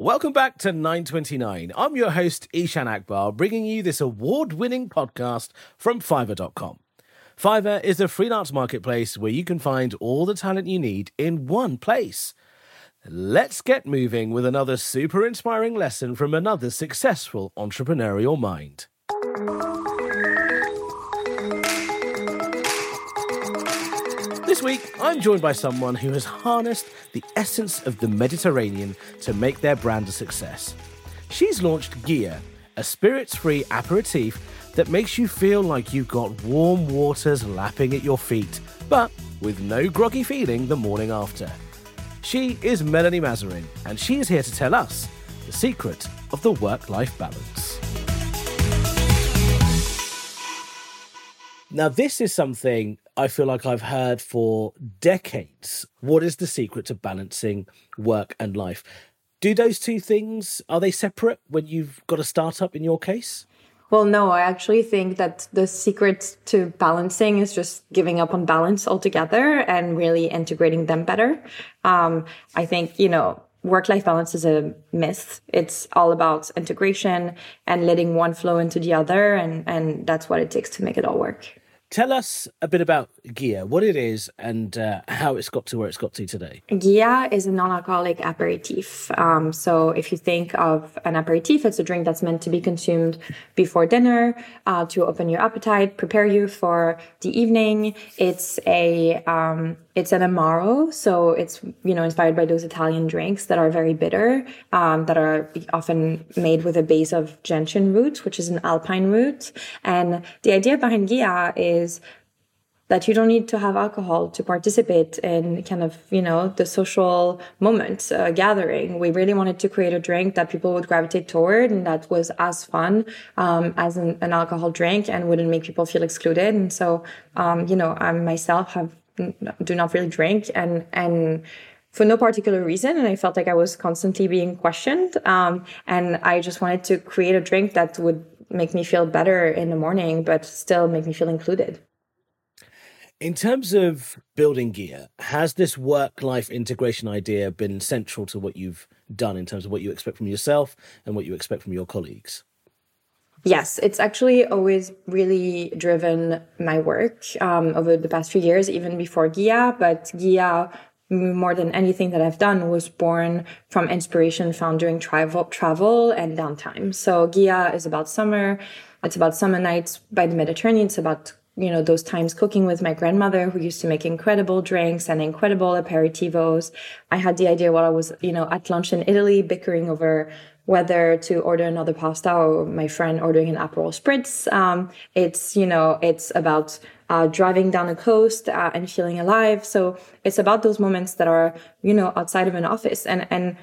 Welcome back to 929. I'm your host, Ishan Akbar, bringing you this award winning podcast from Fiverr.com. Fiverr is a freelance marketplace where you can find all the talent you need in one place. Let's get moving with another super inspiring lesson from another successful entrepreneurial mind. This week, I'm joined by someone who has harnessed the essence of the Mediterranean to make their brand a success. She's launched Ghia, a spirits free aperitif that makes you feel like you've got warm waters lapping at your feet, but with no groggy feeling the morning after. She is Melanie Masarin, and she is here to tell us the secret of the work life balance. Now, this is something I feel like I've heard for decades. What is the secret to balancing work and life? Do those two things are they separate when you've got a startup in your case? Well, no, I actually think that the secret to balancing is just giving up on balance altogether and really integrating them better. Um, I think, you know, work life balance is a myth. It's all about integration and letting one flow into the other. And, and that's what it takes to make it all work. Tell us a bit about Ghia, what it is, and uh, how it's got to where it's got to today. Ghia is a non-alcoholic aperitif. Um, so if you think of an aperitif, it's a drink that's meant to be consumed before dinner uh, to open your appetite, prepare you for the evening. It's a um, it's an amaro, so it's you know inspired by those Italian drinks that are very bitter, um, that are often made with a base of gentian root, which is an alpine root. And the idea behind Ghia is that you don't need to have alcohol to participate in kind of you know the social moment uh, gathering. We really wanted to create a drink that people would gravitate toward and that was as fun um, as an, an, alcohol drink and wouldn't make people feel excluded. And so um, you know i myself have do not really drink and and for no particular reason. And i felt like i was constantly being questioned um, and i just wanted to create a drink that would make me feel better in the morning but still make me feel included in terms of building Ghia has this work life integration idea been central to what you've done in terms of what you expect from yourself and what you expect from your colleagues Yes, it's actually always really driven my work um, over the past few years, even before Ghia. But Ghia, more than anything that I've done, was born from inspiration found during travel, travel and downtime. So Ghia is about summer. It's about summer nights by the Mediterranean. It's about you know those times cooking with my grandmother who used to make incredible drinks and incredible aperitivos i had the idea while i was you know at lunch in italy bickering over whether to order another pasta or my friend ordering an Aperol Spritz. Um, it's, you know, it's about uh, driving down the coast uh, and feeling alive. So it's about those moments that are, you know, outside of an office. And, and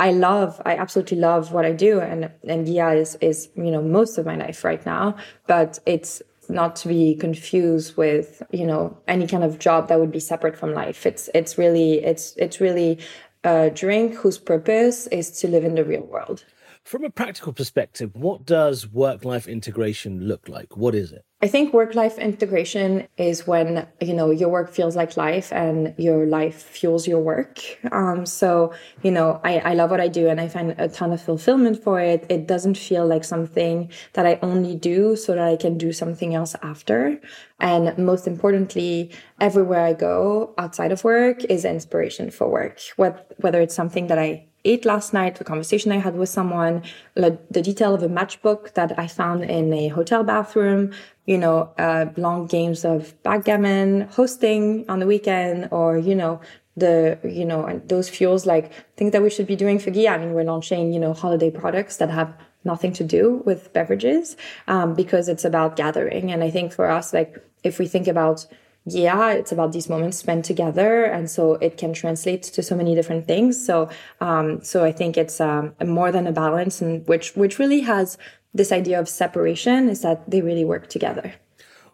I love, I absolutely love what I do. And, and Ghia is, is, you know, most of my life right now, but it's, not to be confused with you know any kind of job that would be separate from life it's it's really it's it's really a drink whose purpose is to live in the real world. From a practical perspective, what does work life integration look like? What is it? I think work life integration is when, you know, your work feels like life and your life fuels your work. Um, so, you know, I, I love what I do and I find a ton of fulfillment for it. It doesn't feel like something that I only do so that I can do something else after. And most importantly, everywhere I go outside of work is inspiration for work. What, whether it's something that I ate last night, the conversation I had with someone, the detail of a matchbook that I found in a hotel bathroom, you know, uh, long games of backgammon, hosting on the weekend, or, you know, the, you know, and those fuels like things that we should be doing for Ghia. I mean, we're launching, you know, holiday products that have nothing to do with beverages, um, because it's about gathering. And I think for us, like, if we think about yeah, it's about these moments spent together, and so it can translate to so many different things. So, um, so I think it's um, more than a balance, and which which really has this idea of separation is that they really work together.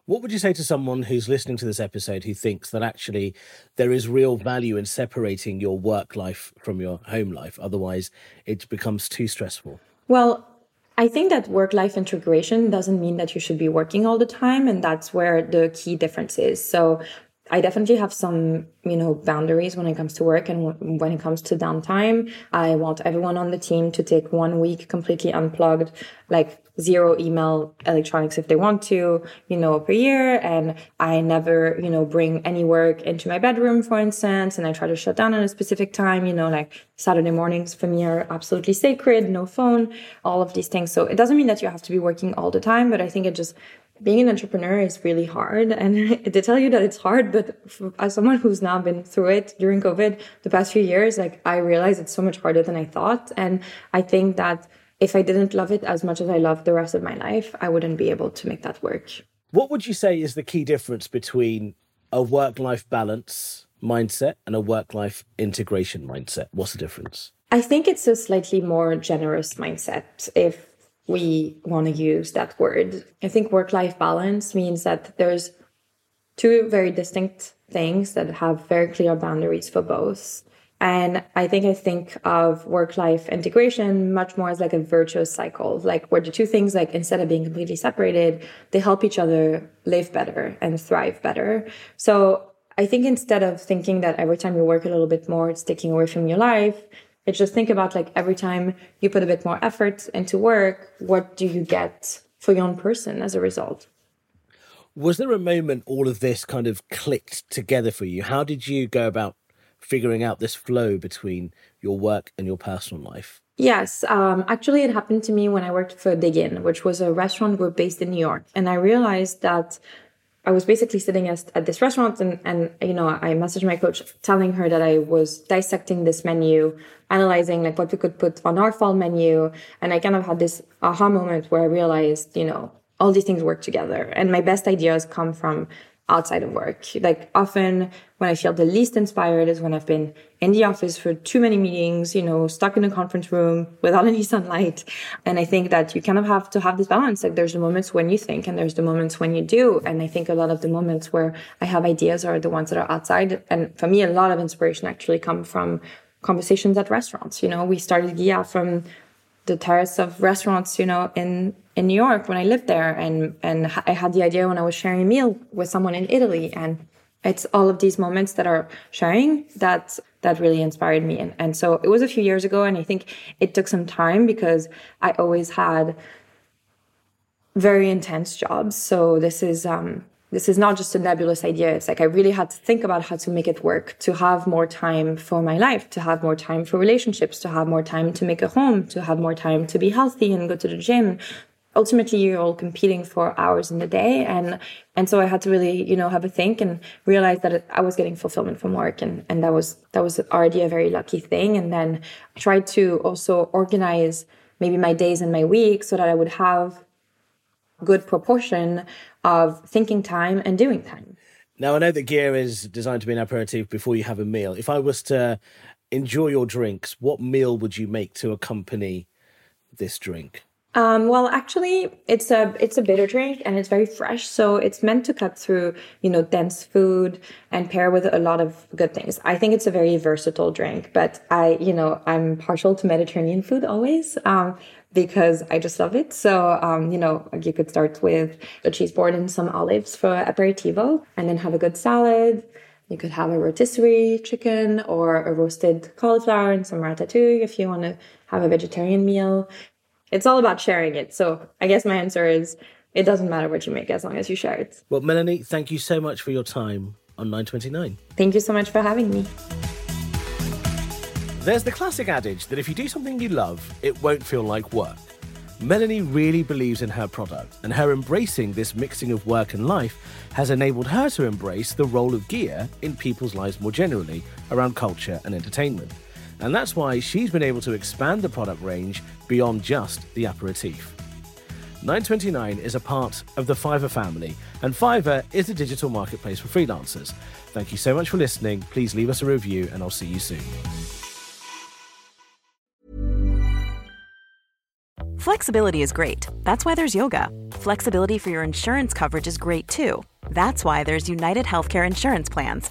What would you say to someone who's listening to this episode who thinks that actually there is real value in separating your work life from your home life? Otherwise, it becomes too stressful. Well, I think that work life integration doesn't mean that you should be working all the time. And that's where the key difference is. So I definitely have some, you know, boundaries when it comes to work and when it comes to downtime. I want everyone on the team to take one week completely unplugged, like zero email electronics if they want to, you know, per year. And I never, you know, bring any work into my bedroom, for instance. And I try to shut down at a specific time, you know, like Saturday mornings for me are absolutely sacred, no phone, all of these things. So it doesn't mean that you have to be working all the time, but I think it just being an entrepreneur is really hard. And to tell you that it's hard, but as someone who's now been through it during COVID the past few years, like I realize it's so much harder than I thought. And I think that if I didn't love it as much as I love the rest of my life, I wouldn't be able to make that work. What would you say is the key difference between a work life balance mindset and a work life integration mindset? What's the difference? I think it's a slightly more generous mindset. If we want to use that word. I think work life balance means that there's two very distinct things that have very clear boundaries for both. And I think I think of work life integration much more as like a virtuous cycle, like where the two things, like instead of being completely separated, they help each other live better and thrive better. So I think instead of thinking that every time you work a little bit more, it's taking away from your life, it's just think about like every time you put a bit more effort into work, what do you get for your own person as a result? Was there a moment all of this kind of clicked together for you? How did you go about figuring out this flow between your work and your personal life? Yes, um, actually, it happened to me when I worked for Dig Inn, which was a restaurant group based in New York. And I realized that I was basically sitting at, at this restaurant and, and, you know, I messaged my coach telling her that I was dissecting this menu, analyzing like what we could put on our fall menu. And I kind of had this aha moment where I realized, you know, all these things work together. And my best ideas come from outside of work. Like often when I feel the least inspired is when I've been in the office for too many meetings, you know, stuck in a conference room without any sunlight. And I think that you kind of have to have this balance. Like there's the moments when you think and there's the moments when you do. And I think a lot of the moments where I have ideas are the ones that are outside. And for me, a lot of inspiration actually come from conversations at restaurants. You know, we started Ghia from the terrace of restaurants, you know, in in New York when I lived there, and and I had the idea when I was sharing a meal with someone in Italy, and it's all of these moments that are sharing that that really inspired me, and and so it was a few years ago, and I think it took some time because I always had very intense jobs. So this is um this is not just a nebulous idea. It's like I really had to think about how to make it work, to have more time for my life, to have more time for relationships, to have more time to make a home, to have more time to be healthy and go to the gym. Ultimately, you're all competing for hours in the day. And, and so I had to really, you know, have a think and realize that I was getting fulfillment from work. And, and that was, that was already a very lucky thing. And then I tried to also organize maybe my days and my weeks so that I would have good proportion of thinking time and doing time. Now, I know that Ghia is designed to be an aperitif before you have a meal. If I was to enjoy your drinks, what meal would you make to accompany this drink? Um, well, actually, it's a it's a bitter drink and it's very fresh, so it's meant to cut through you know dense food and pair with a lot of good things. I think it's a very versatile drink, but I you know I'm partial to Mediterranean food always. Um, because I just love it. So, um, you know, you could start with a cheese board and some olives for aperitivo and then have a good salad. You could have a rotisserie chicken or a roasted cauliflower and some ratatouille if you want to have a vegetarian meal. It's all about sharing it. So I guess my answer is it doesn't matter what you make as long as you share it. Well, Melanie, thank you so much for your time on 929. Thank you so much for having me. There's the classic adage that if you do something you love, it won't feel like work. Melanie really believes in her product, and her embracing this mixing of work and life has enabled her to embrace the role of Ghia in people's lives more generally around culture and entertainment. And that's why she's been able to expand the product range beyond just the aperitif. 929 is a part of the Fiverr family, and Fiverr is a digital marketplace for freelancers. Thank you so much for listening. Please leave us a review, and I'll see you soon. Flexibility is great. That's why there's yoga. Flexibility for your insurance coverage is great too. That's why there's United Healthcare Insurance Plans.